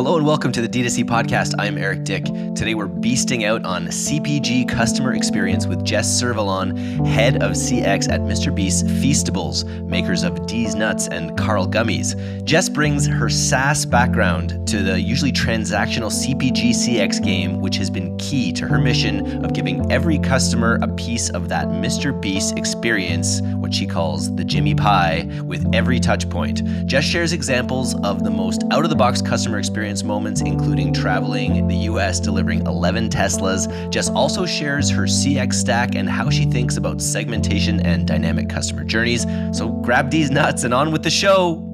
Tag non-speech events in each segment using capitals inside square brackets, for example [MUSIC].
Hello and welcome to the D2C podcast. I'm Eric Dyck. Today we're beasting out on CPG customer experience with Jess Cervallon, head of CX at Mr. Beast Feastables, makers of Deez Nuts and Karl Gummies. Jess brings her SaaS background to the usually transactional CPG CX game, which has been key to her mission of giving every customer a piece of that Mr. Beast experience, what she calls the Jimmy Pie, with every touch point. Jess shares examples of the most out of the box customer experience experience moments, including traveling the US, delivering 11 Teslas. Jess also shares her CX stack and how she thinks about segmentation and dynamic customer journeys. So grab these nuts and on with the show.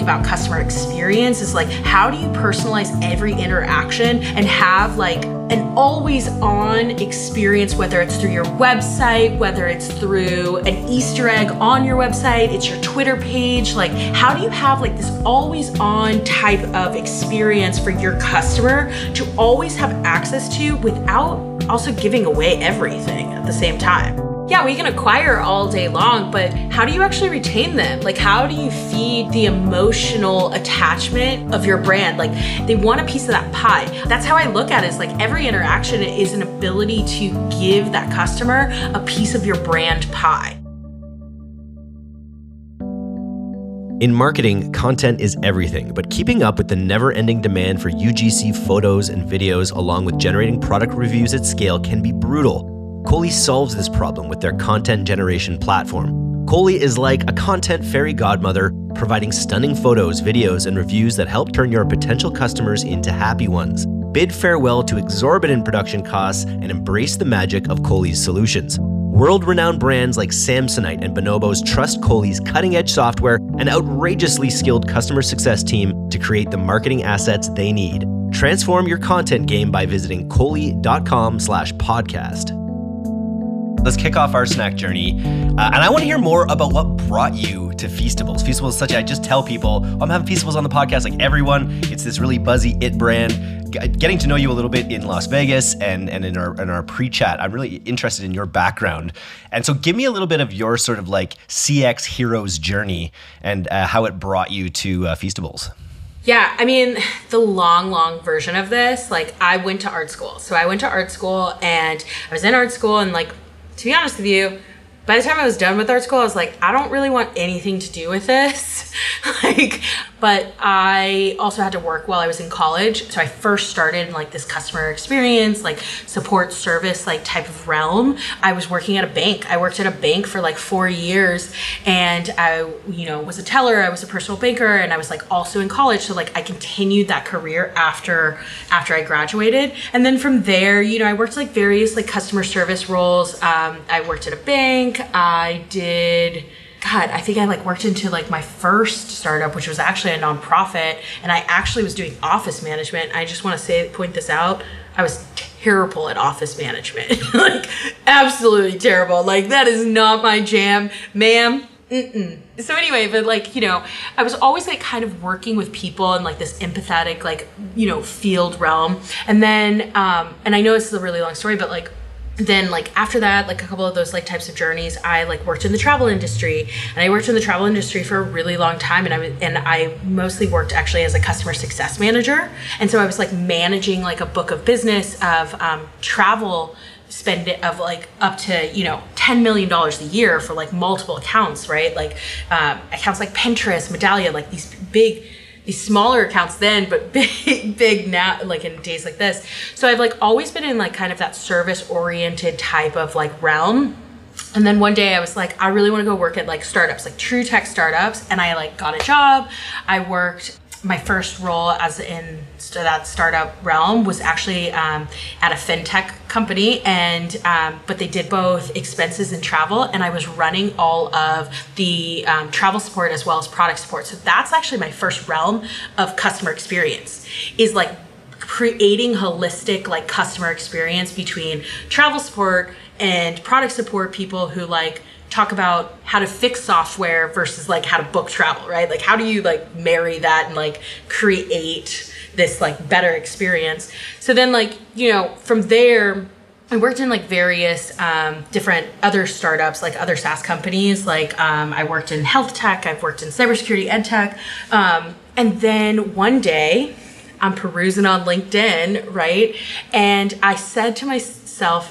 Think about customer experience is like how do you personalize every interaction and have like an always on experience, whether it's through your website, whether it's through an Easter egg on your website, it's your Twitter page. Like, how do you have like this always on type of experience for your customer to always have access to without also giving away everything at the same time? Yeah, we can acquire all day long, but how do you actually retain them? Like, how do you feed the emotional attachment of your brand? Like, they want a piece of that pie. That's how I look at it. Is like every interaction is an ability to give that customer a piece of your brand pie. In marketing, content is everything, but keeping up with the never ending demand for UGC photos and videos, along with generating product reviews at scale, can be brutal. Cohley solves this problem with their content generation platform. Cohley is like a content fairy godmother, providing stunning photos, videos, and reviews that help turn your potential customers into happy ones. Bid farewell to exorbitant production costs and embrace the magic of Cohley's solutions. World renowned brands like Samsonite and Bonobos trust Cohley's cutting edge software and outrageously skilled customer success team to create the marketing assets they need. Transform your content game by visiting cohley.com slash podcast. Let's kick off our snack journey. Uh, and I want to hear more about what brought you to Feastables. Feastables is such, I just tell people, oh, I'm having Feastables on the podcast, like everyone. It's this really buzzy it brand. Getting to know you a little bit in Las Vegas and, and in our, in our pre chat, I'm really interested in your background. And so give me a little bit of your sort of like CX hero's journey and uh, how it brought you to uh, Feastables. Yeah, I mean, the long, long version of this, like I went to art school. So I went to art school and I was in art school and like to be honest with you, by the time I was done with art school, I was like, I don't really want anything to do with this. [LAUGHS] like, but I also had to work while I was in college. So I first started in like this customer experience, like support service, like type of realm. I was working at a bank. I worked at a bank for like four years and I, you know, was a teller, I was a personal banker, and I was like also in college. So like I continued that career after after I graduated. And then from there, you know, I worked like various like customer service roles. Um, I worked at a bank. I did God, I think I like worked into like my first startup, which was actually a nonprofit, and I actually was doing office management. I just want to say, point this out. I was terrible at office management, [LAUGHS] like absolutely terrible. Like that is not my jam, ma'am. Mm-mm. So anyway, but like you know, I was always like kind of working with people in like this empathetic, like you know, field realm, and then um, and I know this is a really long story, but like then like after that like a couple of those like types of journeys i like worked in the travel industry and i worked in the travel industry for a really long time and i and i mostly worked actually as a customer success manager and so i was like managing like a book of business of um, travel spend it of like up to you know 10 million dollars a year for like multiple accounts right? Like um, accounts like pinterest medallia like these big these smaller accounts then, but [LAUGHS] big, big now, like in days like this. So I've like always been in like kind of that service oriented type of like realm. And then one day I was like, I really want to go work at like startups, like true tech startups. And I like got a job. I worked my first role as in that startup realm was actually um, at a fintech company and um, but they did both expenses and travel and i was running all of the um, travel support as well as product support. So that's actually my first realm of customer experience is like creating holistic like customer experience between travel support and product support people who like talk about how to fix software versus like how to book travel, right? Like how do you like marry that and like create this like better experience? So then like, you know, from there I worked in like various um, different other startups, like other SaaS companies. Like um, I worked in health tech, I've worked in cybersecurity ed tech. Um, and then one day, I'm perusing on LinkedIn, right? And I said to myself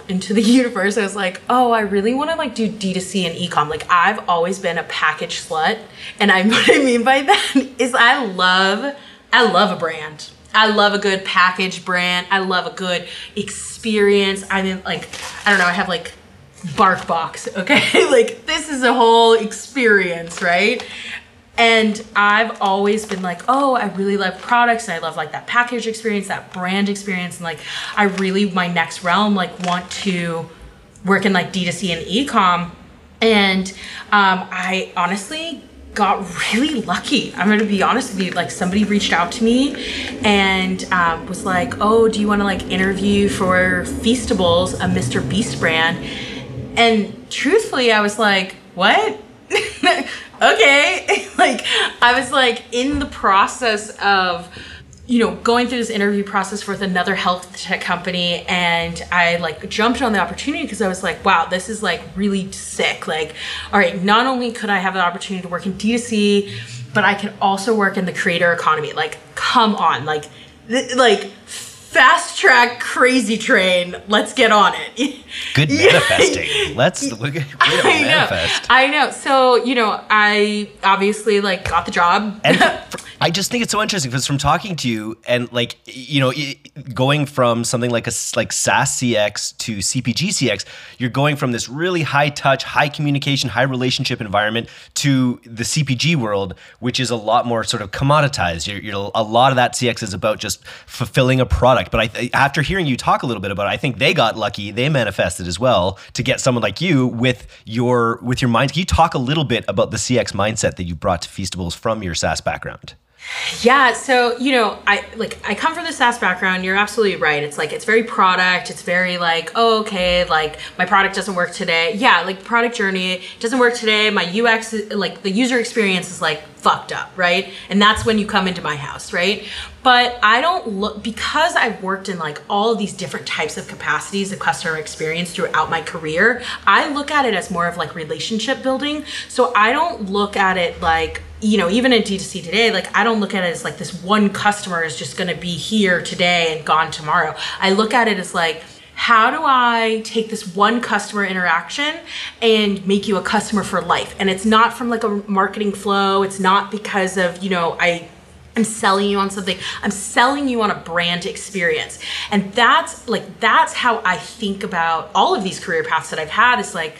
into the [LAUGHS] universe, I was like, oh, I really want to like do D2C and ecom. Like I've always been a package slut. And I [LAUGHS] what I mean by that is I love, I love a brand. I love a good package brand. I love a good experience. I mean, like, I don't know, I have like BarkBox, [LAUGHS] okay? like, this is a whole experience, right? And I've always been like, oh, I really love products and I love like that package experience, that brand experience. And like, I really, my next realm, like, want to work in like D2C and ecom. And um, I honestly got really lucky. I'm gonna be honest with you. Like somebody reached out to me and um, was like, "Oh, do you want to like interview for Feastables, a Mr. Beast brand?" And truthfully, I was like, "What?" [LAUGHS] okay. [LAUGHS] like I was like in the process of you know, going through this interview process with another health tech company and I like jumped on the opportunity because I was like, wow, this is like really sick. Like, all right, not only could I have the opportunity to work in D2C, but I could also work in the creator economy. Like, come on, like, th- like fast track crazy train. Let's get on it. [LAUGHS] Good manifesting. Let's [LAUGHS] to I manifest know. i know. So you know i obviously like got the job. And [LAUGHS] i just think it's so interesting because from talking to you and like you know going from something like a like saas cx to cpg cx you're going from this really high touch high communication high relationship environment to the cpg world which is a lot more sort of commoditized you're, you're a lot of that cx is about just fulfilling a product. But I, after hearing you talk a little bit about it, I think they got lucky. They manifested as well to get someone like you with your with your mind. Can you talk a little bit about the CX mindset that you brought to Feastables from your SaaS background? Yeah, so you know, I like I come from the SaaS background. You're absolutely right. It's like it's very product. It's very like, oh, okay, like my product doesn't work today. Yeah, like product journey doesn't work today. My UX, like the user experience is like fucked up, right? And that's when you come into my house, right? But I don't look because I've worked in like all these different types of capacities of customer experience throughout my career. I look at it as more of like relationship building. So I don't look at it like you know, even in D2C today, like I don't look at it as like this one customer is just going to be here today and gone tomorrow. I look at it as like, how do I take this one customer interaction and make you a customer for life? And it's not from like a marketing flow. It's not because of, you know, I I'm selling you on something. I'm selling you on a brand experience. And that's like that's how I think about all of these career paths that I've had is like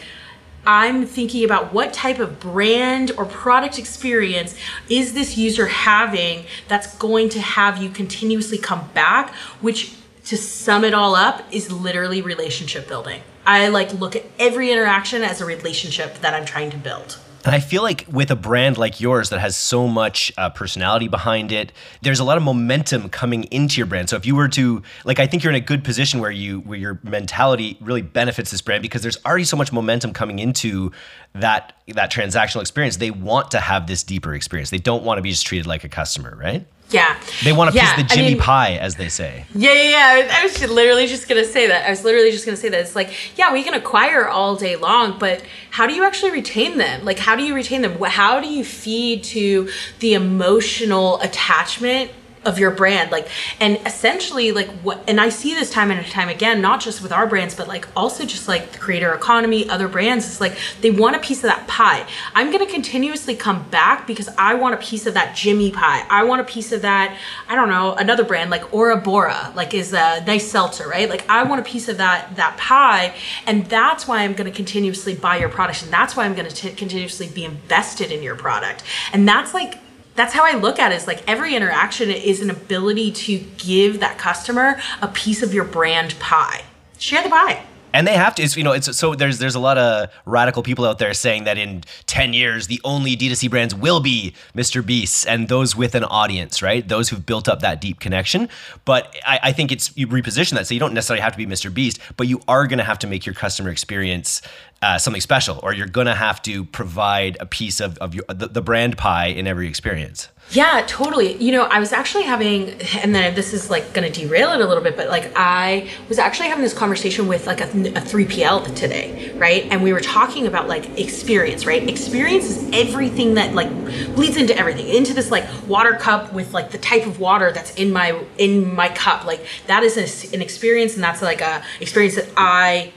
I'm thinking about what type of brand or product experience is this user having that's going to have you continuously come back, which to sum it all up is literally relationship building. I like look at every interaction as a relationship that I'm trying to build. And I feel like with a brand like yours that has so much uh, personality behind it, there's a lot of momentum coming into your brand. So if you were to like, I think you're in a good position where you where your mentality really benefits this brand because there's already so much momentum coming into that that transactional experience. They want to have this deeper experience. They don't want to be just treated like a customer, right? Yeah. They want to yeah, piece the Jimmy I mean, pie, as they say. Yeah, yeah, yeah. I was literally just gonna say that. I was literally just gonna say that. It's like, yeah, we can acquire all day long, but how do you actually retain them? Like, how do you retain them? How do you feed to the emotional attachment of your brand like and essentially like what and i see this time and time again not just with our brands but like also just like the creator economy other brands it's like they want a piece of that pie. I'm going to continuously come back because i want a piece of that jimmy pie. I want a piece of that i don't know another brand like Aura Bora like is a nice seltzer right? Like i want a piece of that that pie and that's why i'm going to continuously buy your product and that's why i'm going to continuously be invested in your product. And that's like that's how I look at it. Is like every interaction is an ability to give that customer a piece of your brand pie. Share the pie. And they have to. It's, you know, it's so there's there's a lot of radical people out there saying that in ten years the only D2C brands will be Mr. Beasts and those with an audience, right? Those who've built up that deep connection. But I, I think it's you reposition that so you don't necessarily have to be Mr. Beast, but you are going to have to make your customer experience uh, something special, or you're to have to provide a piece of of your, the, the brand pie in every experience. Yeah, totally. You know, I was actually having, and then this is like to derail it a little bit, but like I was actually having this conversation with like a, a 3PL today, right? And we were talking about like experience, right? Experience is everything that like bleeds into everything, into this like water cup with like the type of water that's in my in my cup. Like that is an experience, and that's like a experience that I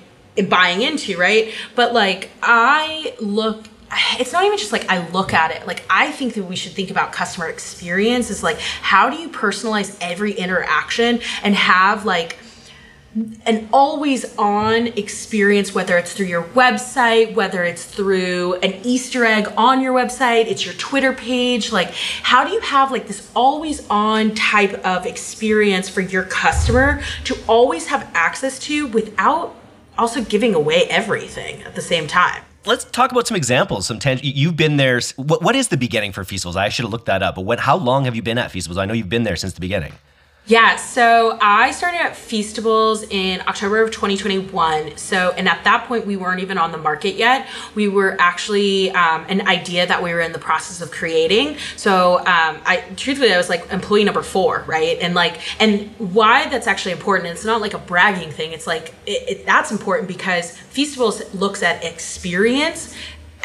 buying into, right? But like I look it's not even just like I look at it. Like I think that we should think about customer experience is like how do you personalize every interaction and have like an always on experience, whether it's through your website, whether it's through an Easter egg on your website, it's your Twitter page. Like, how do you have like this always on type of experience for your customer to always have access to without also giving away everything at the same time? let's talk about some examples. Some tang- you've been there. What, what is the beginning for Feastables? I should have looked that up. But how long have you been at Feastables? I know you've been there since the beginning. Yeah, so I started at Feastables in October of 2021. So, and at that point, we weren't even on the market yet. We were actually um, an idea that we were in the process of creating. So, um, I truthfully, I was like employee number four, right? And like, and why that's actually important. It's not like a bragging thing. It's like it, it, that's important because Feastables looks at experience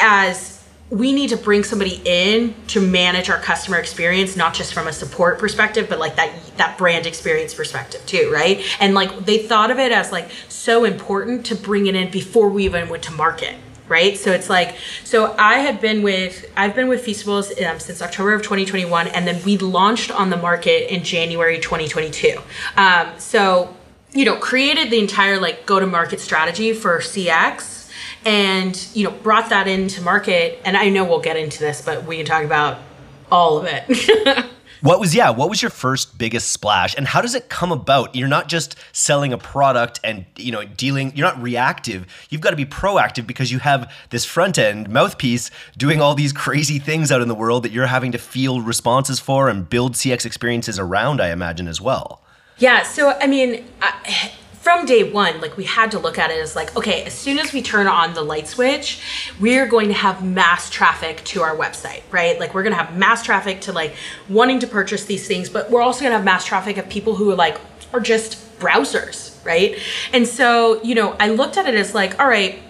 as we need to bring somebody in to manage our customer experience not just from a support perspective but like that that brand experience perspective too right? And like they thought of it as like so important to bring it in before we even went to market right? So it's like so i had been with i've been with feastables um, since october of 2021 and then we launched on the market in january 2022 um, so you know created the entire like go to market strategy for cx and you know brought that into market and i know we'll get into this but we can talk about all of it. [LAUGHS] What was yeah what was your first biggest splash and how does it come about? You're not just selling a product and you know dealing you're not reactive. You've got to be proactive because you have this front end mouthpiece doing all these crazy things out in the world that you're having to field responses for and build cx experiences around i imagine as well. Yeah so i mean I, from day one, like we had to look at it as like, okay, as soon as we turn on the light switch, we're going to have mass traffic to our website, right? Like we're to have mass traffic to like wanting to purchase these things, but we're also to have mass traffic of people who are like, are just browsers, right? And so, you know, I looked at it as like, all right,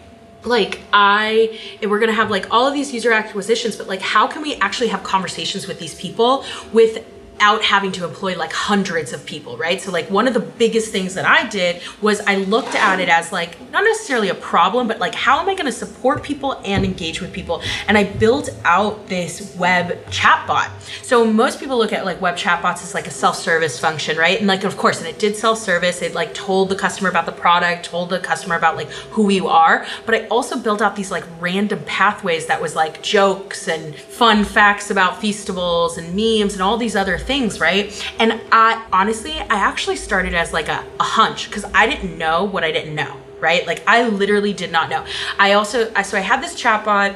like i we're to have like all of these user acquisitions but like how can we actually have conversations with these people with without having to employ like hundreds of people, right? So like one of the biggest things that I did was I looked at it as like not necessarily a problem, but like how am I going to support people and engage with people? And I built out this web chatbot. So most people look at like web chatbots as like a self-service function, right? And like of course, and it did self-service. It like told the customer about the product, told the customer about like who you are. But I also built out these like random pathways that was like jokes and fun facts about feastables and memes and all these other things things, right? And I honestly, I actually started as like a, a hunch because I didn't know what I didn't know, right? Like I literally did not know. I also, I, so I had this chatbot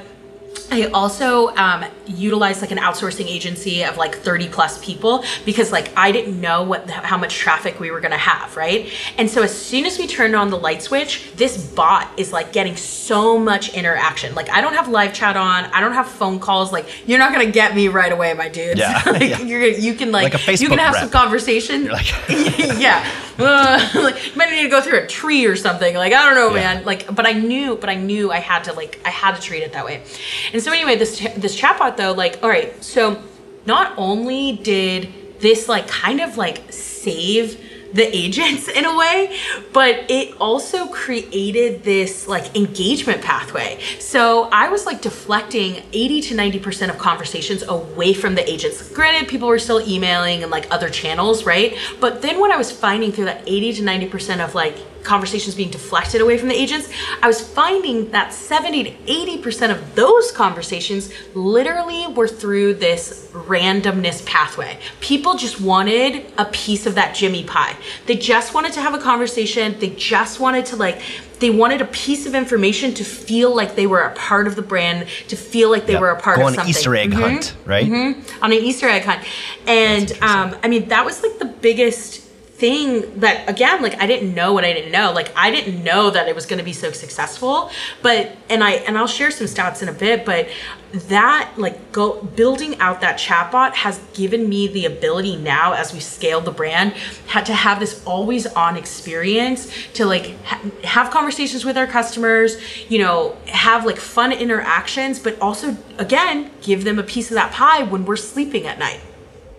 I also um, utilized like an outsourcing agency of like 30 plus people because like I didn't know what how much traffic we were gonna have, right? And so as soon as we turned on the light switch, this bot is like getting so much interaction. Like I don't have live chat on, I don't have phone calls. Like you're not gonna get me right away, my dude. Yeah, [LAUGHS] like, yeah. You're you can like, like you can have rep. some conversation. Like [LAUGHS] [LAUGHS] yeah, uh, [LAUGHS] like you might need to go through a tree or something. Like I don't know, yeah. man. Like but I knew, but I knew I had to like I had to treat it that way. And so anyway, this this chatbot though, like, all right, so not only did this like kind of like save the agents in a way, but it also created this like engagement pathway. So I was like deflecting 80 to 90% of conversations away from the agents. Granted, people were still emailing and like other channels, right? But then what I was finding through that 80 to 90% of like conversations being deflected away from the agents, I was finding that 70 to 80% of those conversations literally were through this randomness pathway. People just wanted a piece of that Jimmy pie. They just wanted to have a conversation. They just wanted to like they wanted a piece of information to feel like they were a part of the brand, to feel like they yep. were a part Go of something. on something. Easter egg mm-hmm. hunt, right? Mm-hmm. On an Easter egg hunt, and um, I mean that was like the biggest thing that again like i didn't know what i didn't know. Like i didn't know that it was going to be so successful but and i and i'll share some stats in a bit but that like go building out that chatbot has given me the ability now as we scale the brand had to have this always on experience to like ha- have conversations with our customers you know have like fun interactions but also again give them a piece of that pie when we're sleeping at night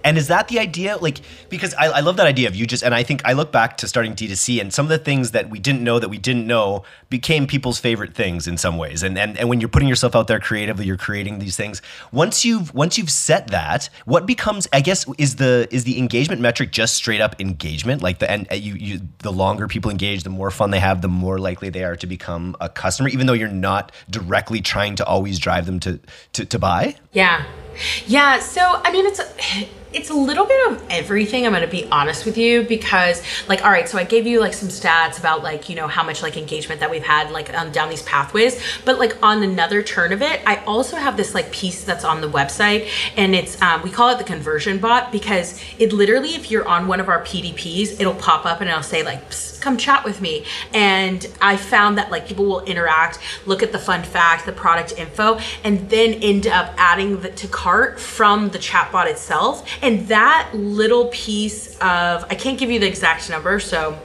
and is that the idea? Like, because I, I, love that idea of you just, and I think I look back to starting D2C and some of the things that we didn't know that we didn't know became people's favorite things in some ways. And, and, and when you're putting yourself out there creatively, you're creating these things. Once you've, once you've set that, what becomes, I guess, is the, is the engagement metric just straight up engagement? Like the, and uh, you, you, the longer people engage, the more fun they have, the more likely they are to become a customer, even though you're not directly trying to always drive them to, to, to buy? Yeah. Yeah. So, I mean, it's, it's a little bit of everything i'm going to be honest with you because like all right so i gave you like some stats about like you know how much like engagement that we've had like um, down these pathways but like on another turn of it i also have this like piece that's on the website and it's um, we call it the conversion bot because it literally if you're on one of our pdps it'll pop up and it'll say like come chat with me and i found that like people will interact look at the fun fact the product info and then end up adding the to cart from the chatbot itself and that little piece of, I can't give you the exact number, so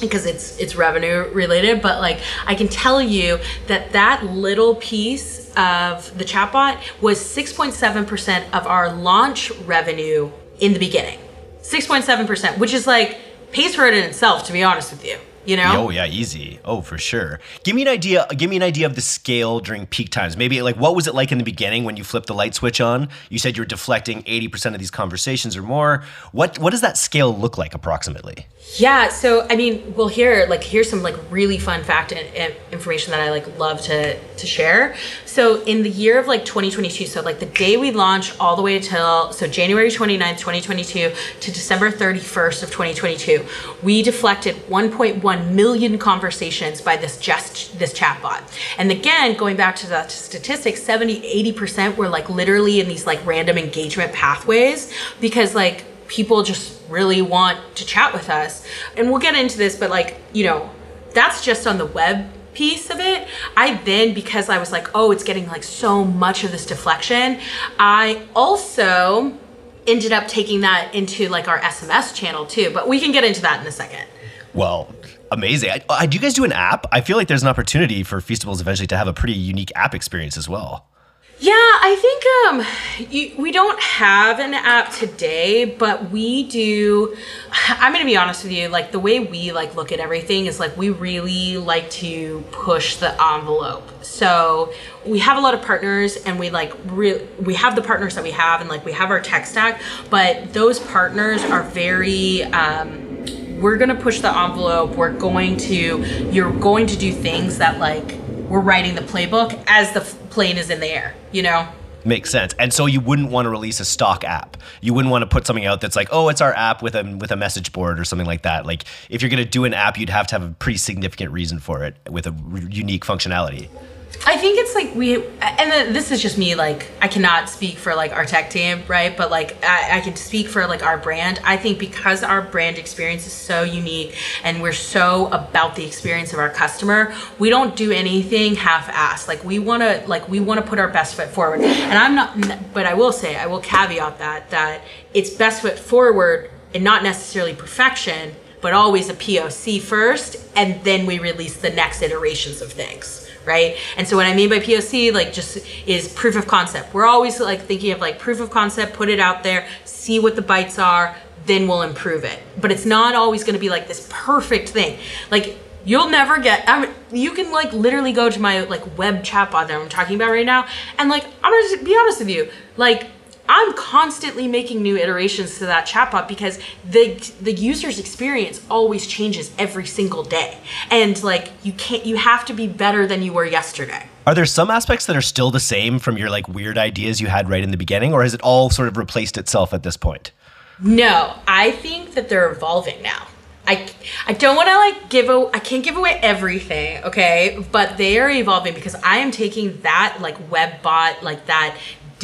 because it's it's revenue related but like i can tell you that that little piece of the chatbot was 6.7% of our launch revenue in the beginning. 6.7% which is like pays for it in itself to be honest with you you know? Oh yeah easy. Oh for sure. Give me an idea give me an idea of the scale during peak times. Maybe like what was it like in the beginning when you flipped the light switch on? You said you're deflecting 80% of these conversations or more. What what does that scale look like approximately? Yeah so i mean well here like here's some like really fun fact and, and information that i like love to to share so in the year of like 2022 so like the day we launched all the way until so january 29th 2022 to december 31st of 2022 we deflected 1.1 million conversations by this just this chatbot. And again, going back to the statistics, 70, 80% were like literally in these like random engagement pathways because like people just really want to chat with us. And we'll get into this, but like, you know, that's just on the web piece of it. I then, because I was like, oh, it's getting like so much of this deflection, I also ended up taking that into like our SMS channel too. But we can get into that in a second. Well, amazing. I, I, do you guys do an app? I feel like there's an opportunity for Feastables eventually to have a pretty unique app experience as well. Yeah, I think um, you, we don't have an app today, but we do. I'm gonna be honest with you. Like the way we like look at everything is like we really like to push the envelope. So we have a lot of partners, and we like re- we have the partners that we have, and like we have our tech stack. But those partners are very. Um, we're to push the envelope. We're going to, you're going to do things that like we're writing the playbook as the plane is in the air, you know? Makes sense. And so you wouldn't want to release a stock app. You wouldn't want to put something out that's like, oh, it's our app with a with a message board or something like that. Like if you're going to do an app, you'd have to have a pretty significant reason for it with a r- unique functionality. I think it's like we, and this is just me. Like, I cannot speak for like our tech team, right? But like, I, I, can speak for like our brand. I think because our brand experience is so unique and we're so about the experience of our customer, we don't do anything half-assed. Like, we want to, like, we want to put our best foot forward. And I'm not, but I will say, I will caveat that that it's best foot forward and not necessarily perfection, but always a POC first, and then we release the next iterations of things right? And so what I mean by POC, like just is proof of concept. We're always like thinking of like proof of concept, put it out there, see what the bites are, then we'll improve it. But it's not always going to be like this perfect thing. Like you'll never get I mean, you can like literally go to my like web chatbot that I'm talking about right now and like I'm going to be honest with you, like I'm constantly making new iterations to that chatbot because the the user's experience always changes every single day. And like you can't you have to be better than you were yesterday. Are there some aspects that are still the same from your like weird ideas you had right in the beginning or has it all sort of replaced itself at this point? No, I think that they're evolving now. I, I don't want to like give a I can't give away everything, okay? But they are evolving because I am taking that like web bot, like that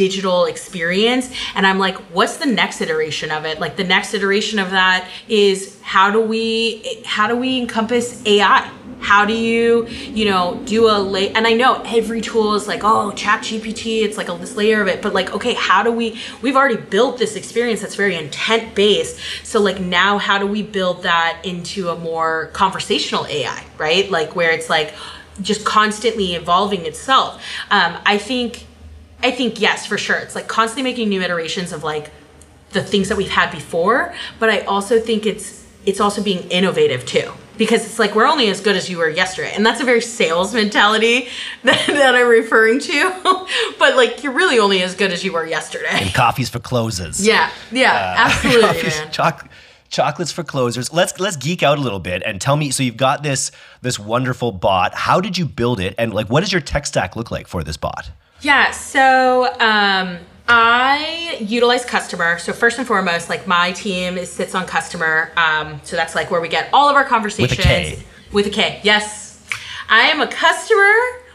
digital experience. And i'm like what's the next iteration of it? Like the next iteration of that is how do we how do we encompass ai how do you you know do a lay and i know every tool is like oh chat gpt it's like a, this layer of it but like okay how do we we've already built this experience that's very intent based. So like now how do we build that into a more conversational ai right? Like where it's like just constantly evolving itself. Um, i think i think yes for sure. It's like constantly making new iterations of like the things that we've had before but i also think it's it's also being innovative too because it's like we're only as good as you were yesterday and that's a very sales mentality [LAUGHS] that, that i'm referring to [LAUGHS] but like you're really only as good as you were yesterday. And coffees for closes yeah yeah uh, [LAUGHS] absolutely man. Choc- chocolates for closers. Let's let's geek out a little bit and tell me so you've got this this wonderful bot. How did you build it? And like what does your tech stack look like for this bot yeah so um I utilize Kustomer. So first and foremost, like my team is, sits on Kustomer. Um, so that's like where we get all of our conversations. With a K. With a K. Yes. I am a customer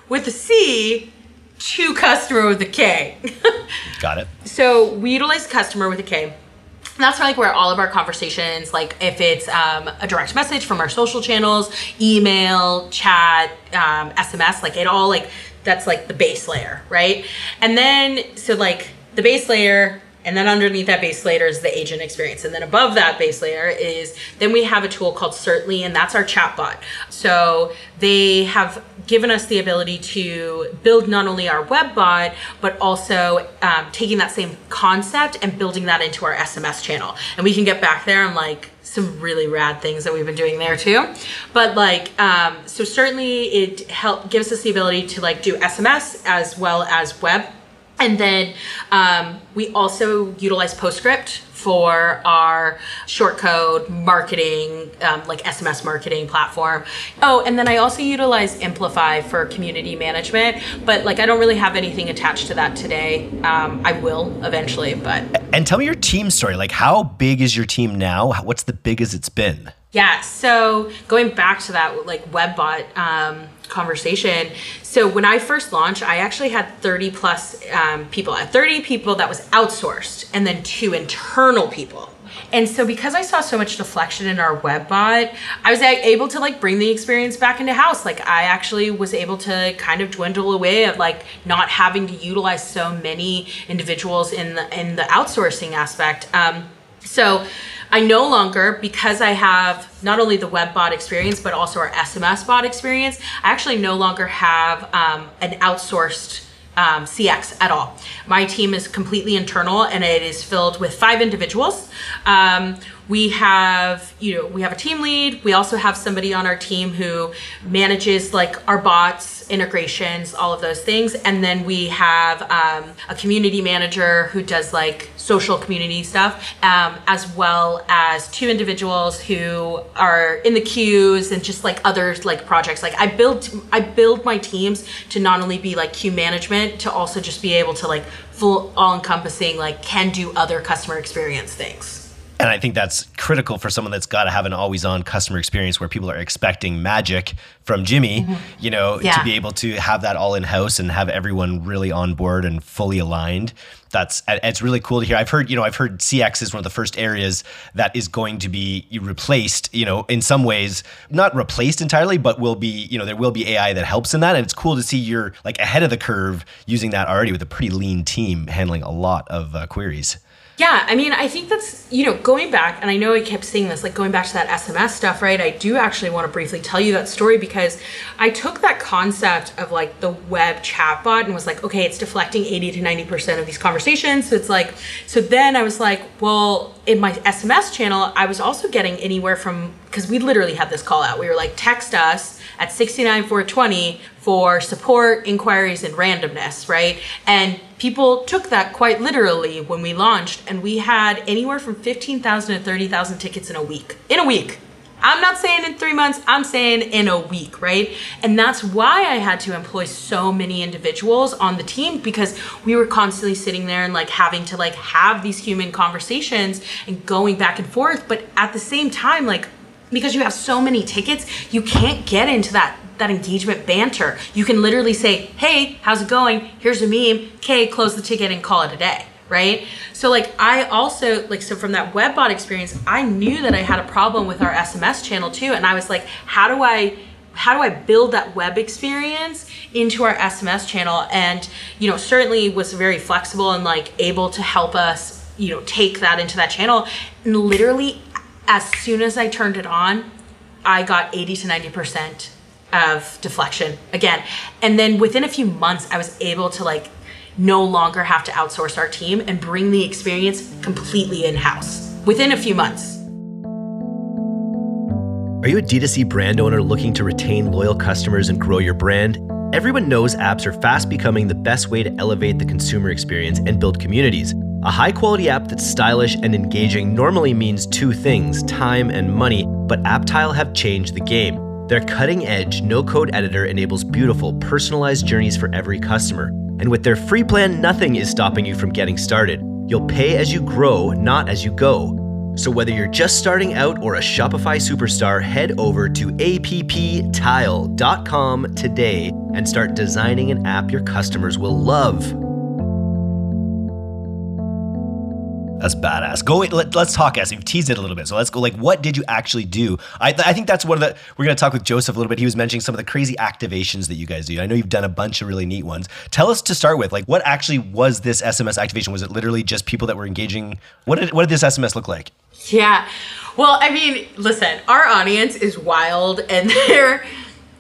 with a C to Kustomer with a K. [LAUGHS] Got it. So we utilize Kustomer with a K. That's like where all of our conversations, like if it's um, a direct message from our social channels, email, chat, um, SMS, like it all like that's like the base layer, right? And then so like the base layer and then underneath that base layer is the agent experience. And then above that base layer is then we have a tool called Certainly, and that's our chatbot. So they have given us the ability to build not only our web bot, but also um, taking that same concept and building that into our SMS channel. And we can get back there and like some really rad things that we've been doing there too. But like, um, so certainly it help gives us the ability to like do SMS as well as web and then um, we also utilize PostScript for our short code marketing, um, like SMS marketing platform. Oh, and then I also utilize Amplify for community management, but like I don't really have anything attached to that today. Um, I will eventually, but. And tell me your team story. Like, how big is your team now? What's the biggest it's been? Yeah, so going back to that like WebBot um, conversation. So when I first launched, I actually had 30 plus um, people. I 30 people that was outsourced, and then two internal people. And so because I saw so much deflection in our web bot, I was able to like bring the experience back into house. Like I actually was able to kind of dwindle away of like not having to utilize so many individuals in the in the outsourcing aspect. Um, so I no longer, because I have not only the web bot experience, but also our SMS bot experience, I actually no longer have um, an outsourced um, CX at all. My team is completely internal and it is filled with five individuals. Um, we have, you know, we have a team lead. We also have somebody on our team who manages like our bots, integrations, all of those things. And then we have um, a community manager who does like social community stuff, um, as well as two individuals who are in the queues and just like others like projects. Like I build, I build my teams to not only be like queue management, to also just be able to like full all encompassing, like can do other customer experience things. And I think that's critical for someone that's got to have an always on customer experience where people are expecting magic from Jimmy, mm-hmm. you know, yeah. to be able to have that all in house and have everyone really on board and fully aligned. That's it's really cool to hear. I've heard, you know, I've heard CX is one of the first areas that is going to be replaced, you know, in some ways, not replaced entirely, but will be, you know, there will be AI that helps in that. And it's cool to see you're like ahead of the curve using that already with a pretty lean team handling a lot of uh, queries. Yeah, I mean, I think that's, you know, going back, and I know I kept saying this, like going back to that SMS stuff, right? I do actually want to briefly tell you that story because I took that concept of like the web chatbot and was like, okay, it's deflecting 80 to 90% of these conversations. So it's like, so then I was like, well, in my SMS channel, I was also getting anywhere from, because we literally had this call out. We were like, text us at 69420 for support, inquiries, and randomness, right? And people took that quite literally when we launched, and we had anywhere from 15,000 to 30,000 tickets in a week. In a week. I'm not saying in three months, I'm saying in a week, right? And that's why I had to employ so many individuals on the team because we were constantly sitting there and like having to like have these human conversations and going back and forth. But at the same time, like, because you have so many tickets, you can't get into that that engagement banter. You can literally say, "Hey, how's it going? Here's a meme. Okay, close the ticket and call it a day." right? So like I also like so from that webbot experience, I knew that I had a problem with our SMS channel too, and I was like, how do I how do I build that web experience into our SMS channel? And you know, certainly was very flexible and like able to help us, you know, take that into that channel. And literally, as soon as I turned it on, I got 80 to 90 percent of deflection again. And then within a few months, I was able to like no longer have to outsource our team and bring the experience completely in house within a few months. Are you a D2C brand owner looking to retain loyal customers and grow your brand? Everyone knows apps are fast becoming the best way to elevate the consumer experience and build communities. A high quality app that's stylish and engaging normally means two things time and money, but AppTile have changed the game. Their cutting edge, no code editor enables beautiful, personalized journeys for every customer. And with their free plan, nothing is stopping you from getting started. You'll pay as you grow, not as you go. So whether you're just starting out or a Shopify superstar, head over to apptile.com today and start designing an app your customers will love. That's badass. Go. Let, us talk, as you've teased it a little bit. So let's go. Like, what did you actually do? I, I think that's one of the. We're gonna talk with Joseph a little bit. He was mentioning some of the crazy activations that you guys do. I know you've done a bunch of really neat ones. Tell us to start with, like, what actually was this SMS activation? Was it literally just people that were engaging? What did what did this SMS look like? Yeah. Well, I mean, listen, our audience is wild, and [LAUGHS] they're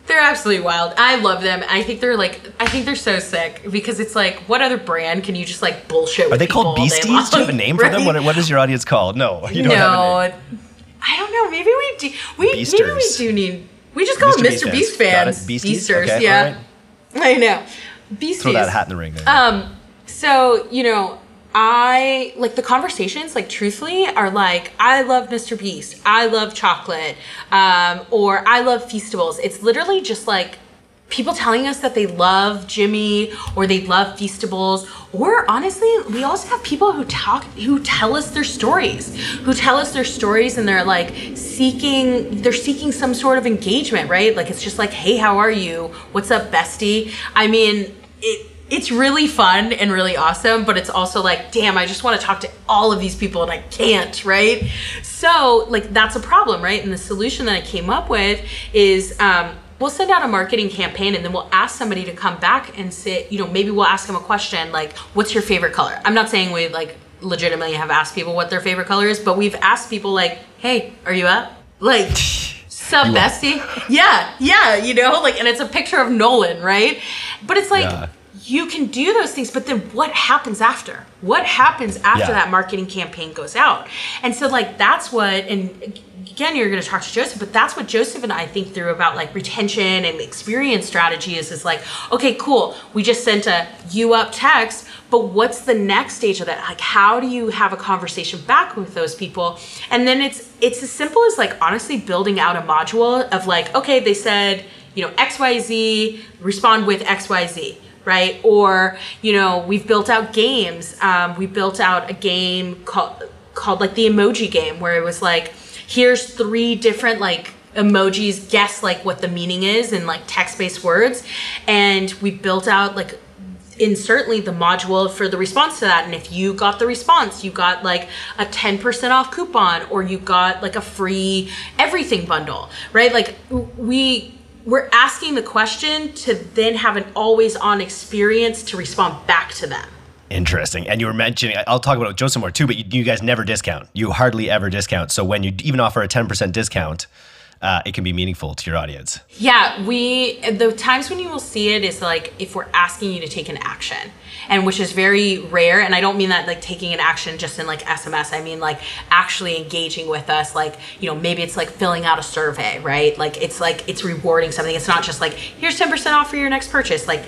they're absolutely wild. I love them. I think they're like, I think they're so sick because it's like, what other brand can you just like bullshit? Are they called Beasties? Do you have a name for them? [LAUGHS] What, what is your audience called? No, you don't no, have a name. I don't know. Maybe we do. We Beasters. maybe we do need. We just call Mr. them Mr. Beast, Beast fans. fans. Beasters. Okay, yeah, right. I know. Beasties. Throw that hat in the ring. There. Um. So you know, I like the conversations, like truthfully, are like, I love Mr. Beast, I love chocolate, um, or I love Feastables. It's literally just like people telling us that they love Jimmy or they love Feastables. Or honestly, we also have people who talk, who tell us their stories, who tell us their stories and they're like seeking, they're seeking some sort of engagement, right? Like it's just like, hey, how are you? What's up, bestie? I mean, it, it's really fun and really awesome, but it's also like, damn, I just want to talk to all of these people and I can't, right? So, like, that's a problem, right? And the solution that I came up with is um, we'll send out a marketing campaign and then we'll ask somebody to come back and say, you know, maybe we'll ask them a question like, what's your favorite color? I'm not saying we like legitimately have asked people what their favorite color is, but we've asked people like, hey, are you up? Like, [LAUGHS] Sup, bestie? Yeah, yeah, you know, like, and it's a picture of Nolan, right? But it's like, yeah you can do those things, but then what happens after? What happens after yeah. that marketing campaign goes out? And so, like, that's what, and again, you're going to talk to Joseph, but that's what Joseph and I think through about like retention and experience strategy is, is like, okay, cool. We just sent a you up text, but what's the next stage of that? Like, how do you have a conversation back with those people? And then it's, it's as simple as like, honestly, building out a module of like, okay, they said, you know, XYZ, respond with XYZ right? Or, you know, we've built out games. Um, we built out a game called, called like the emoji game where it was like, here's three different like emojis, guess like what the meaning is in like text-based words. And we built out like in certainly the module for the response to that. And if you got the response, you got like a 10% off coupon or you got like a free everything bundle, right? Like we we're asking the question to then have an always on experience to respond back to them. Interesting. And you were mentioning, I'll talk about Joseph more too, but you, you, guys never discount. You hardly ever discount. So when you even offer a 10% discount, uh, it can be meaningful to your audience. Yeah, we the times when you will see it is like if we're asking you to take an action, and which is very rare. And I don't mean that like taking an action just in like SMS. I mean like actually engaging with us. Like you know maybe it's like filling out a survey, right? Like it's like it's rewarding something. It's not just like here's ten percent off for your next purchase. Like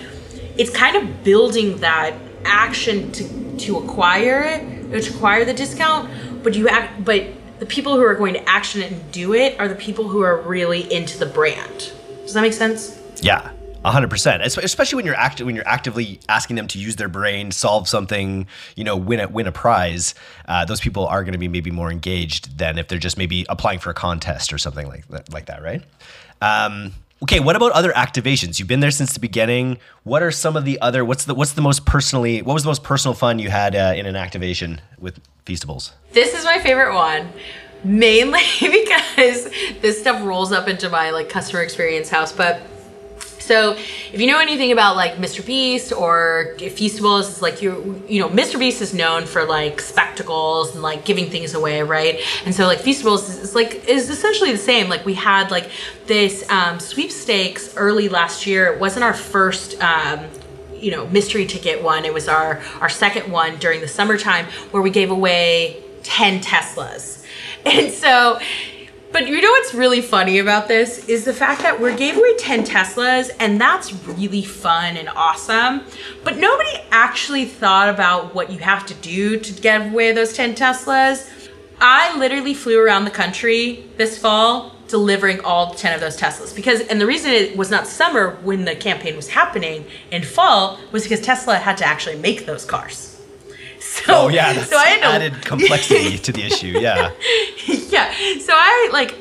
it's kind of building that action to to acquire it to acquire the discount. But you act but the people who are going to action it and do it are the people who are really into the brand. Does that make sense? Yeah. 100% especially when you're active when you're actively asking them to use their brain solve something you know win a win a prize uh, those people are going to be maybe more engaged than if they're just maybe applying for a contest or something like that like that right um, okay what about other activations? You've been there since the beginning. What are some of the other what's the what's the most personally what was the most personal fun you had uh, in an activation with feastables? This is my favorite one mainly [LAUGHS] because this stuff rolls up into my like customer experience house but so if you know anything about like Mr. Beast or Feastables, it's like you you know Mr. Beast is known for like spectacles and like giving things away, right? And so like Feastables is like is essentially the same. Like we had like this um, sweepstakes early last year. It wasn't our first. Um, you know mystery ticket one it was our our second one during the summertime where we gave away 10 teslas [LAUGHS] and so but you know what's really funny about this is the fact that we gave away 10 Teslas and that's really fun and awesome. But nobody actually thought about what you have to do to give away those 10 Teslas. I literally flew around the country this fall delivering all 10 of those Teslas because and the reason it was not summer when the campaign was happening in fall was because Tesla had to actually make those cars. So, oh yeah, so I had added complexity [LAUGHS] to the issue. Yeah. yeah. So I like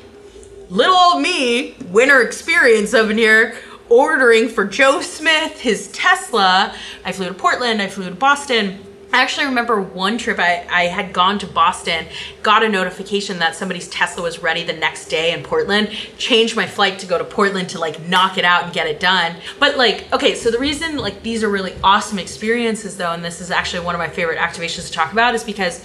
little old me, winter experience over here, ordering for Joe Smith his Tesla. I flew to Portland. I flew to Boston I actually remember one trip I, I had gone to Boston, got a notification that somebody's Tesla was ready the next day in Portland, changed my flight to go to Portland to like knock it out and get it done. But like, okay, so the reason like these are really awesome experiences though, and this is actually one of my favorite activations to talk about is because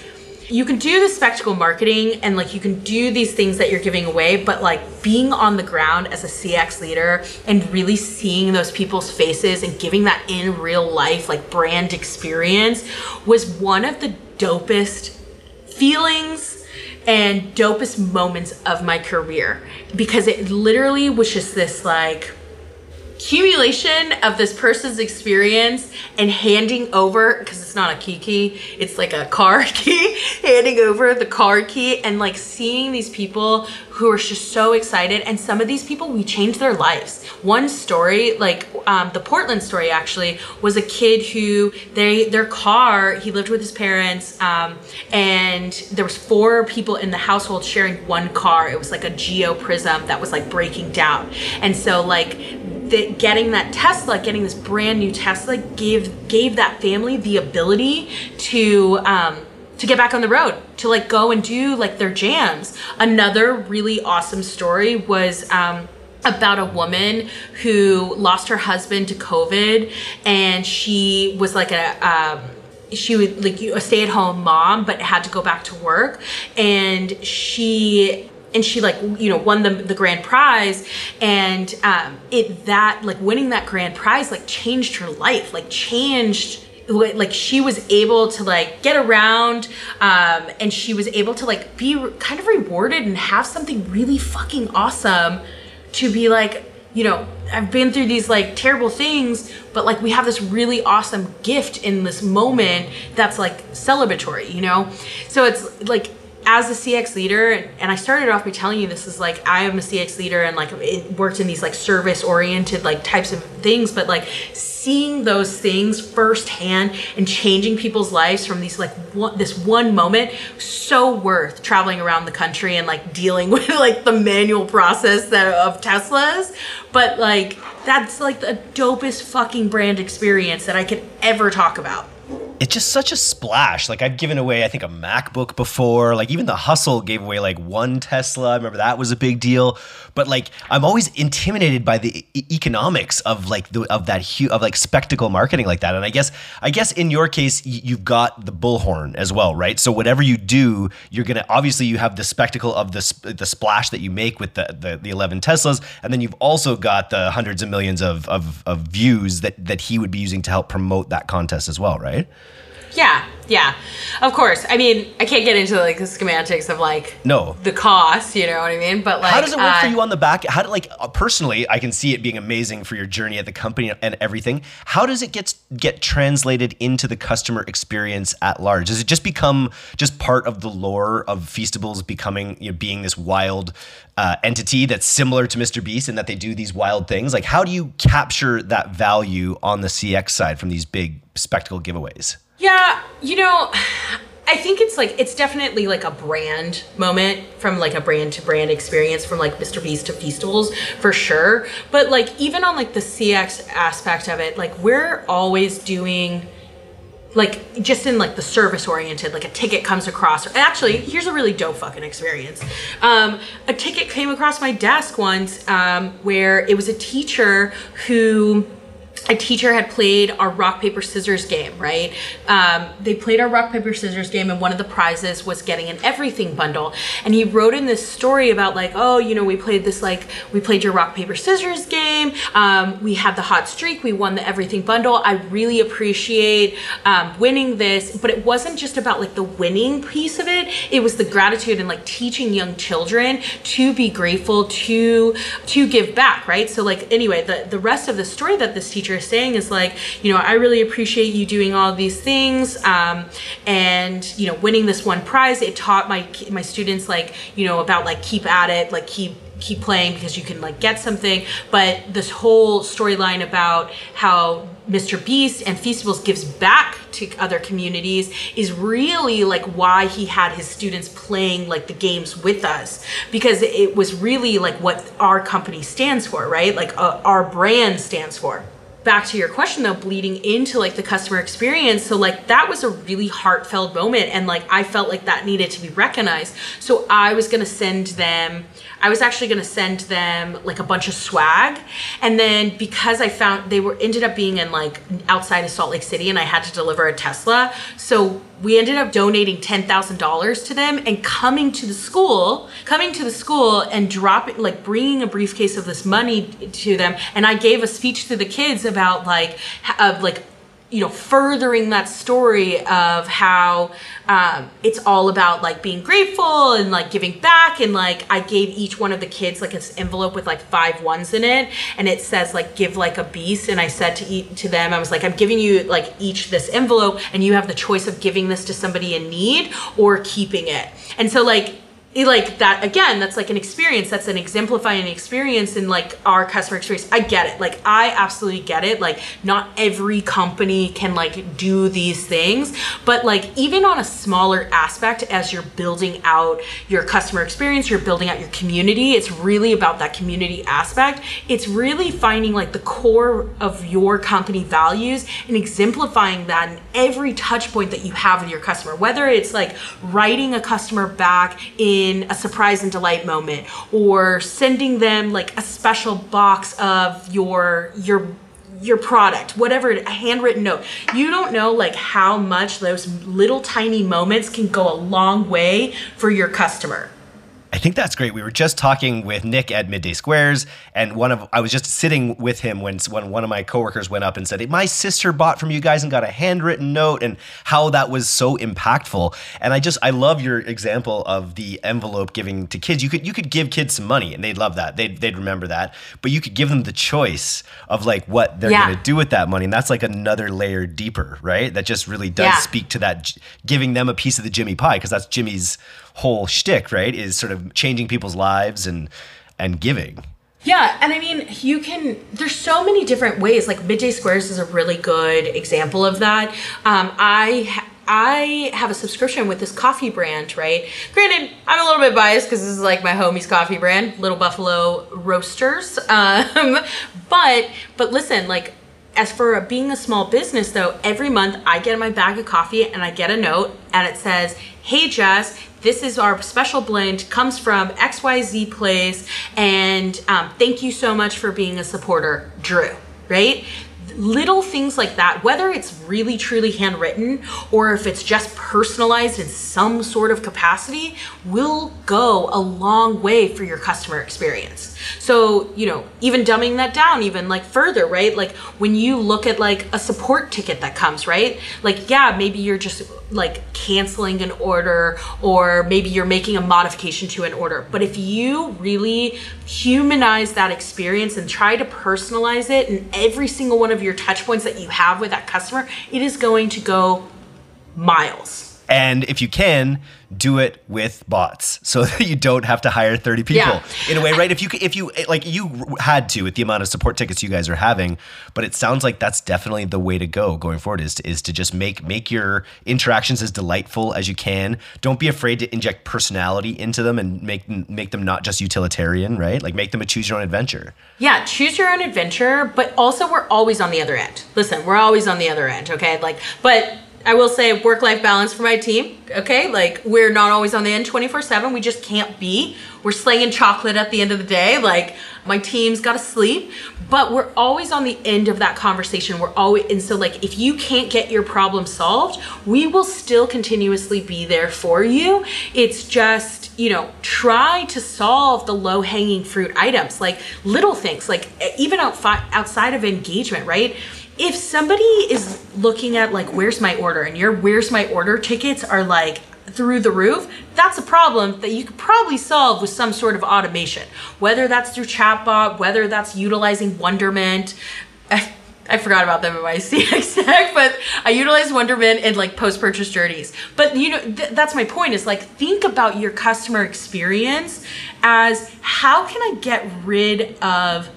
you can do the spectacle marketing and like you can do these things that you're giving away, but like being on the ground as a CX leader and really seeing those people's faces and giving that in real life, like brand experience was one of the dopest feelings and dopest moments of my career because it literally was just this like accumulation of this person's experience and handing over because it's not a key key it's like a car [LAUGHS] key handing over the car key and like seeing these people who are just so excited. And some of these people we changed their lives. One story like um, the portland story actually was a kid who they their car he lived with his parents um, and there was four people in the household sharing one car. It was like a Geo Prizm that was like breaking down. And so like that getting that Tesla, getting this brand new Tesla, gave gave that family the ability to um, to get back on the road, to like go and do like their jams. Another really awesome story was. Um, about a woman who lost her husband to COVID, and she was like a um, she would like a stay-at-home mom, but had to go back to work, and she and she like you know won the, the grand prize. And um, it that like winning that grand prize like changed her life like changed like she was able to like get around um, and she was able to like be kind of rewarded and have something really fucking awesome to be like you know i've been through these like terrible things but like we have this really awesome gift in this moment that's like celebratory you know? So it's like as a CX leader, and I started off by telling you this is like I am a CX leader and like it worked in these like service oriented like types of things, but like seeing those things firsthand and changing people's lives from these like one, this one moment so worth traveling around the country and like dealing [LAUGHS] with like the manual process that of Teslas, but like that's like the dopest fucking brand experience that I could ever talk about. It's just such a splash. Like I've given away, I think a MacBook before. Like even the Hustle gave away like one Tesla. I remember that was a big deal. But like I'm always intimidated by the e- economics of like the, of that hu- of like spectacle marketing like that. And I guess I guess in your case y- you've got the bullhorn as well, right? So whatever you do, you're gonna obviously you have the spectacle of the sp- the splash that you make with the, the the 11 Teslas, and then you've also got the hundreds of millions of of, of views that that he would be using to help promote that contest as well, right? Yeah, yeah, of course. I mean, I can't get into like the schematics of like No. the cost. You know what I mean? But like, How does it work for uh, you on the back? How do like uh, personally? I can see it being amazing for your journey at the company and everything. How does it get get translated into the customer experience at large? Does it just become just part of the lore of Feastables becoming you know, being this wild uh, entity that's similar to Mr. Beast and that they do these wild things? Like, how do you capture that value on the CX side from these big spectacle giveaways? Yeah, you know, I think it's like it's definitely like a brand moment from like a brand to brand experience from like Mr. Beast to Feastables for sure. But like even on like the CX aspect of it, like we're always doing like just in like the service oriented like a ticket comes across actually here's a really dope fucking experience um, a ticket came across my desk once um, where it was a teacher who a teacher had played our rock paper scissors game right? Um, they played our rock paper scissors game and one of the prizes was getting an everything bundle. And he wrote in this story about like oh you know we played this like we played your rock paper scissors game. Um, we had the hot streak. We won the everything bundle. I really appreciate um, winning this. But it wasn't just about like the winning piece of it. It was the gratitude and like teaching young children to be grateful to to give back right? So like anyway the the rest of the story that this teacher saying is like you know i really appreciate you doing all these things um, and you know winning this one prize it taught my my students like you know about like keep at it like keep keep playing because you can like get something but this whole storyline about how Mr. Beast and Feastables gives back to other communities is really like why he had his students playing like the games with us because it was really like what our company stands for, right? Like uh, our brand stands for back to your question though bleeding into like the customer experience. So like that was a really heartfelt moment and like i felt like that needed to be recognized. So i was going to send them i was actually to send them like a bunch of swag and then because i found they were ended up being in like outside of salt lake city and i had to deliver a tesla so we ended up donating $10,000 to them and coming to the school, coming to the school and dropping, like bringing a briefcase of this money to them. And I gave a speech to the kids about like, of like, you know, furthering that story of how um, it's all about like being grateful and like giving back. And like, I gave each one of the kids like this envelope with like five ones in it, and it says like "give like a beast." And I said to eat to them, I was like, I'm giving you like each this envelope, and you have the choice of giving this to somebody in need or keeping it. And so like it, like that again that's like an experience that's an exemplifying experience in like our customer experience. I get it. Like i absolutely get it. Like not every company can like do these things but like even on a smaller aspect as you're building out your customer experience you're building out your community it's really about that community aspect. It's really finding like the core of your company values and exemplifying that in every touch point that you have with your customer whether it's like writing a customer back in in a surprise and delight moment or sending them like a special box of your your your product whatever a handwritten note. You don't know like how much those little tiny moments can go a long way for your customer I think that's great. We were just talking with Nick at Midday Squares, and one of I was just sitting with him when when one of my coworkers went up and said, hey, "My sister bought from you guys and got a handwritten note," and how that was so impactful. And I just I love your example of the envelope giving to kids. You could you could give kids some money, and they'd love that. They'd they'd remember that. But you could give them the choice of like what they're Yeah. going to do with that money, and that's like another layer deeper, right? That just really does Yeah. speak to that, giving them a piece of the Jimmy pie because that's Jimmy's whole shtick, right? Is sort of changing people's lives and and giving. Yeah, and I mean, you can. There's so many different ways. Like Midday Squares is a really good example of that. Um, I I have a subscription with this coffee brand, right? Granted, I'm a little bit biased because this is like my homie's coffee brand, Little Buffalo Roasters. Um, [LAUGHS] but but listen, like as for being a small business, though, every month I get my bag of coffee and I get a note and it says, Hey, Jess, this is our special blend, comes from XYZ Place, and um, thank you so much for being a supporter, Drew, right? little things like that, whether it's really truly handwritten or if it's just personalized in some sort of capacity, will go a long way for your customer experience. So, you know, even dumbing that down even like further, right? Like when you look at like a support ticket that comes, right? Like, yeah, maybe you're just like canceling an order or maybe you're making a modification to an order. But if you really humanize that experience and try to personalize it in every single one of your touch points that you have with that customer, it is going to go miles. And if you can, do it with bots [LAUGHS] so that you don't have to hire 30 people yeah. in a way, right? If you if you like you had to with the amount of support tickets you guys are having, but it sounds like that's definitely the way to go going forward is to, is to just make make your interactions as delightful as you can. Don't be afraid to inject personality into them and make make them not just utilitarian, right? Like make them a choose your own adventure. Yeah, choose your own adventure, but also we're always on the other end. Listen, we're always on the other end, okay? Like but I will say work life balance for my team. Okay, like we're not always on the end 24 7. We just can't be. We're slinging chocolate at the end of the day. Like my team's got to sleep, but we're always on the end of that conversation. We're always, and so like if you can't get your problem solved, we will still continuously be there for you. It's just, you know, try to solve the low hanging fruit items, like little things, like even outside of engagement, right? If somebody is looking at like where's my order and your where's my order tickets are like through the roof, that's a problem that you could probably solve with some sort of automation. Whether that's through chatbot, whether that's utilizing Wonderment. I, forgot about them in my [LAUGHS] CX deck, but I utilize Wonderment in like post-purchase journeys. But you know, th- that's my point is like think about your customer experience as how can I get rid of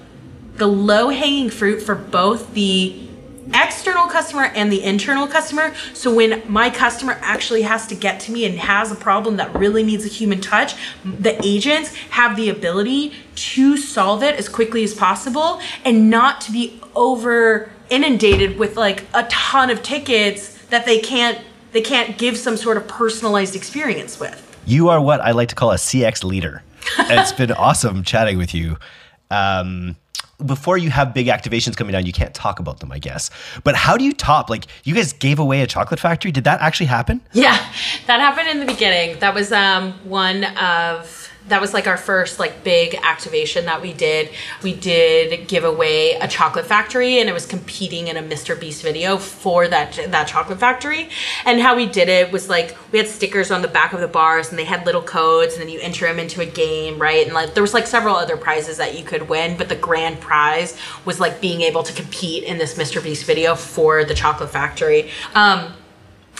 the low-hanging fruit for both the external customer and the internal customer. So when my customer actually has to get to me and has a problem that really needs a human touch, the agents have the ability to solve it as quickly as possible and not to be over inundated with like a ton of tickets that they can't they can't give some sort of personalized experience with. You are what I like to call a CX leader. [LAUGHS] it's been awesome chatting with you. Um, before you have big activations coming down, you can't talk about them, I guess. But how do you top? Like, you guys gave away a chocolate factory. Did that actually happen? Yeah, that happened in the beginning. That was um, one of that was like our first like big activation that we did. We did give away a chocolate factory and it was competing in a Mr. Beast video for that that chocolate factory. And how we did it was like we had stickers on the back of the bars and they had little codes and then you enter them into a game, right? And like there was like several other prizes that you could win, but the grand prize was like being able to compete in this Mr. Beast video for the chocolate factory. Um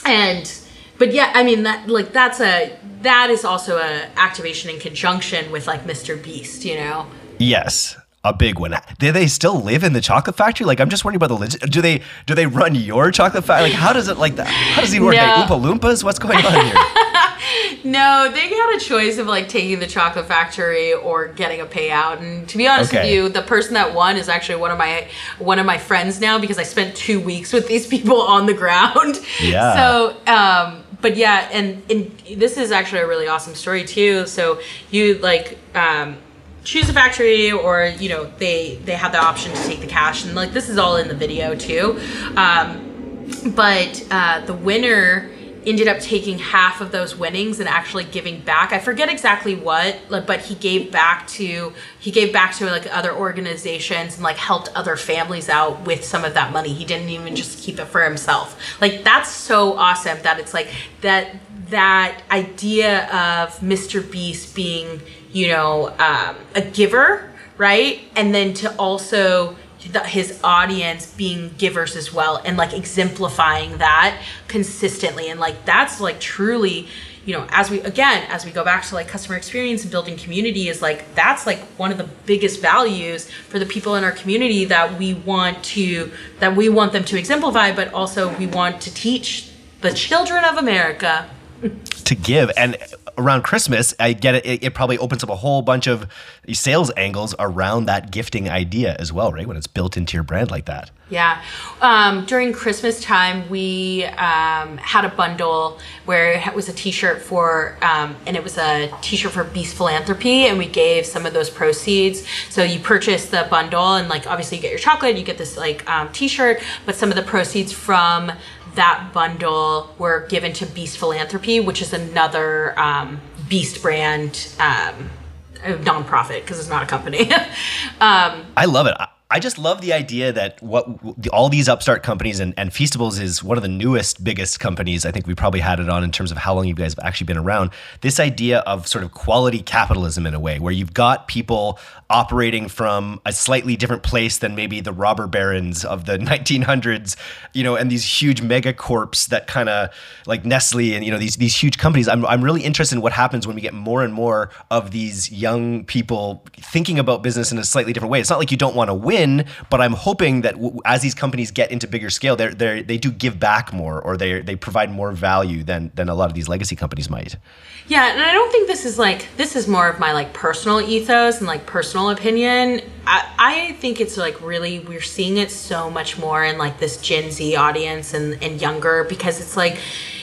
and but yeah, I mean that like that's a that is also a activation in conjunction with like Mr. Beast, you know. Yes, a big one. Do they still live in the chocolate factory? Like, I'm just wondering about the do they do they run your chocolate factory? Like, how does it like that? How does he work? No. Oompa Loompas? What's going on here? [LAUGHS] no, they had a choice of like taking the chocolate factory or getting a payout. And to be honest okay. with you, the person that won is actually one of my one of my friends now because I spent two weeks with these people on the ground. Yeah. So, um, but yeah, and and this is actually a really awesome story too. So you like. Um, choose a factory or you know they they have the option to take the cash and like this is all in the video too um, but uh, the winner ended up taking half of those winnings and actually giving back. I forget exactly what, but he gave back to he gave back to like other organizations and like helped other families out with some of that money. He didn't even just keep it for himself. Like that's so awesome that it's like that that idea of Mr. Beast being, you know, um, a giver, right? And then to also the, his audience being givers as well and like exemplifying that consistently. And like that's like truly you know as we again as we go back to like customer experience and building community is like that's like one of the biggest values for the people in our community that we want to that we want them to exemplify but also we want to teach the children of america to give. And around Christmas, I get it, it, it. probably opens up a whole bunch of sales angles around that gifting idea as well, right? When it's built into your brand like that. Yeah. Um, during Christmas time, we um, had a bundle where it was a T-shirt for, um, and it was a T-shirt for Beast Philanthropy, and we gave some of those proceeds. So you purchase the bundle, and like obviously you get your chocolate, you get this like um, T-shirt, but some of the proceeds from that bundle were given to Beast Philanthropy, which is another um, Beast brand um, nonprofit because it's not a company. [LAUGHS] um, I love it. I just love the idea that what all these upstart companies and, and Feastables is one of the newest, biggest companies. I think we probably had it on in terms of how long you guys have actually been around. This idea of sort of quality capitalism in a way, where you've got people operating from a slightly different place than maybe the robber barons of the [LAUGHS] 1900s, you know, and these huge megacorps that kind of like Nestle and you know these these huge companies. I'm I'm really interested in what happens when we get more and more of these young people thinking about business in a slightly different way. It's not like you don't want to win win, but I'm hoping that w- as these companies get into bigger scale, they they they do give back more or they they provide more value than than a lot of these legacy companies might. Yeah, and I don't think this is like this is more of my like personal ethos and like personal opinion. I, I think it's like really we're seeing it so much more in like this Gen Z audience and and younger because it's like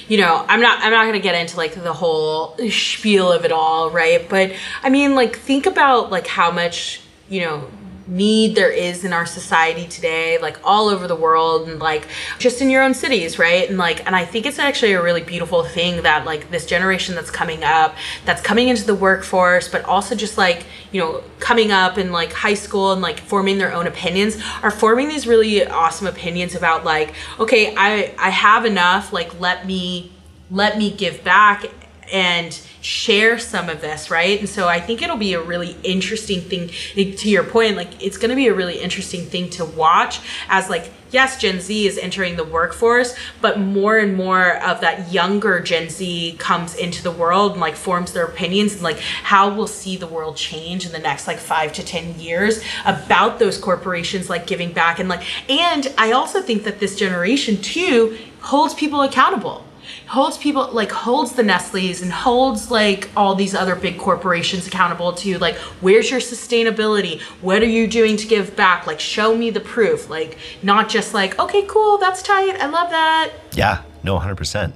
you know, I'm not I'm not going to get into like the whole spiel of it all, right? But I mean, like think about like how much, you know, need there is in our society today like all over the world and like just in your own cities right? And like and i think it's actually a really beautiful thing that like this generation that's coming up that's coming into the workforce but also just like you know coming up in like high school and like forming their own opinions are forming these really awesome opinions about like okay i i have enough like let me let me give back and share some of this, right? And so I think it'll be a really interesting thing to your point, like it's going to be a really interesting thing to watch as like yes, Gen Z is entering the workforce, but more and more of that younger Gen Z comes into the world and like forms their opinions and like how we'll see the world change in the next like 5 to 10 years about those corporations like giving back and like and I also think that this generation too holds people accountable holds people like holds the Nestle's and holds like all these other big corporations accountable to like where's your sustainability? What are you doing to give back? Like show me the proof. Like not just like okay, cool, that's tight. I love that. Yeah, no, 100%.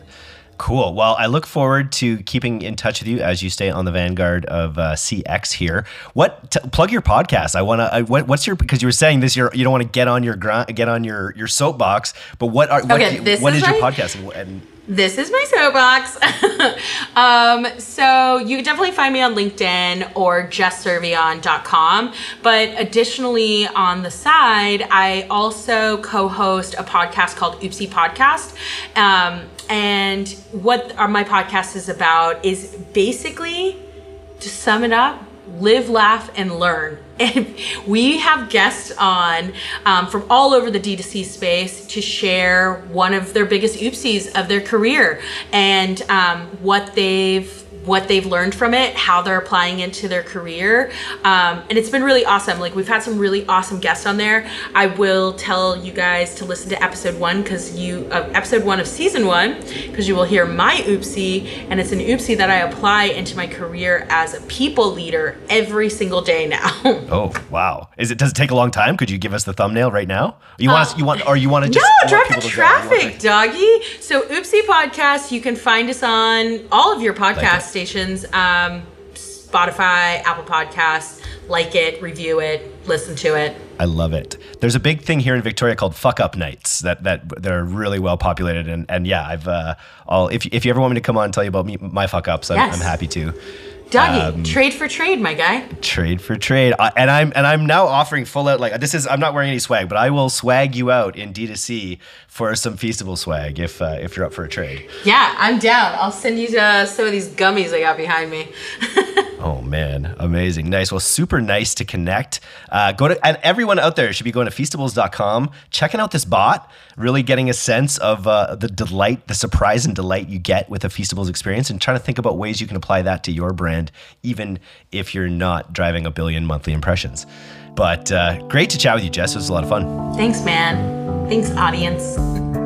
Cool. Well, I look forward to keeping in touch with you as you stay on the vanguard of uh, CX here. What t- plug your podcast? I want to. What, what's your because you were saying this year you don't want to get on your get on your your soapbox, but what are what, okay, what is, is your podcast and, and this is my soapbox. [LAUGHS] um, so you can definitely find me on LinkedIn or jesscervallon.com. But additionally, on the side, I also co host a podcast called Oopsie Podcast. Um, and what my podcast is about is basically, to sum it up, live, laugh, and learn. [LAUGHS] And we have guests on um, from all over the D2C space to share one of their biggest oopsies of their career and um, what they've what they've learned from it, how they're applying it to their career. Um, and it's been really awesome. Like we've had some really awesome guests on there. I will tell you guys to listen to episode one because you, uh, episode one of season one, because you will hear my oopsie. And it's an oopsie that I apply into my career as a people leader every single day now. [LAUGHS] oh, wow. Is it, does it take a long time? Could you give us the thumbnail right now? You want uh, us, you want, or you want to just. No, drive the traffic, doggy. So oopsie podcast, you can find us on all of your podcasts stations, um, Spotify, Apple Podcasts. Like it, review it, listen to it. I love it. There's a big thing here in Victoria called fuck up nights that that are really well populated and and yeah, I've uh, all if if you ever want me to come on and tell you about me, my fuck ups, I'm, yes. I'm happy to. Dougie, um, trade for trade, my guy. Trade for trade, and I'm and I'm now offering full out like this is I'm not wearing any swag, but I will swag you out in D2C for some feastable swag if uh, if you're up for a trade. Yeah, I'm down. I'll send you uh, some of these gummies I got behind me. [LAUGHS] oh man, amazing, nice. Well, super nice to connect. Uh, go to and everyone out there should be going to feastables.com, checking out this bot, really getting a sense of uh, the delight, the surprise and delight you get with a feastables experience, and trying to think about ways you can apply that to your brand, even if you're not driving a billion monthly impressions. But uh, great to chat with you, Jess. It was a lot of fun. Thanks, man. Thanks, audience.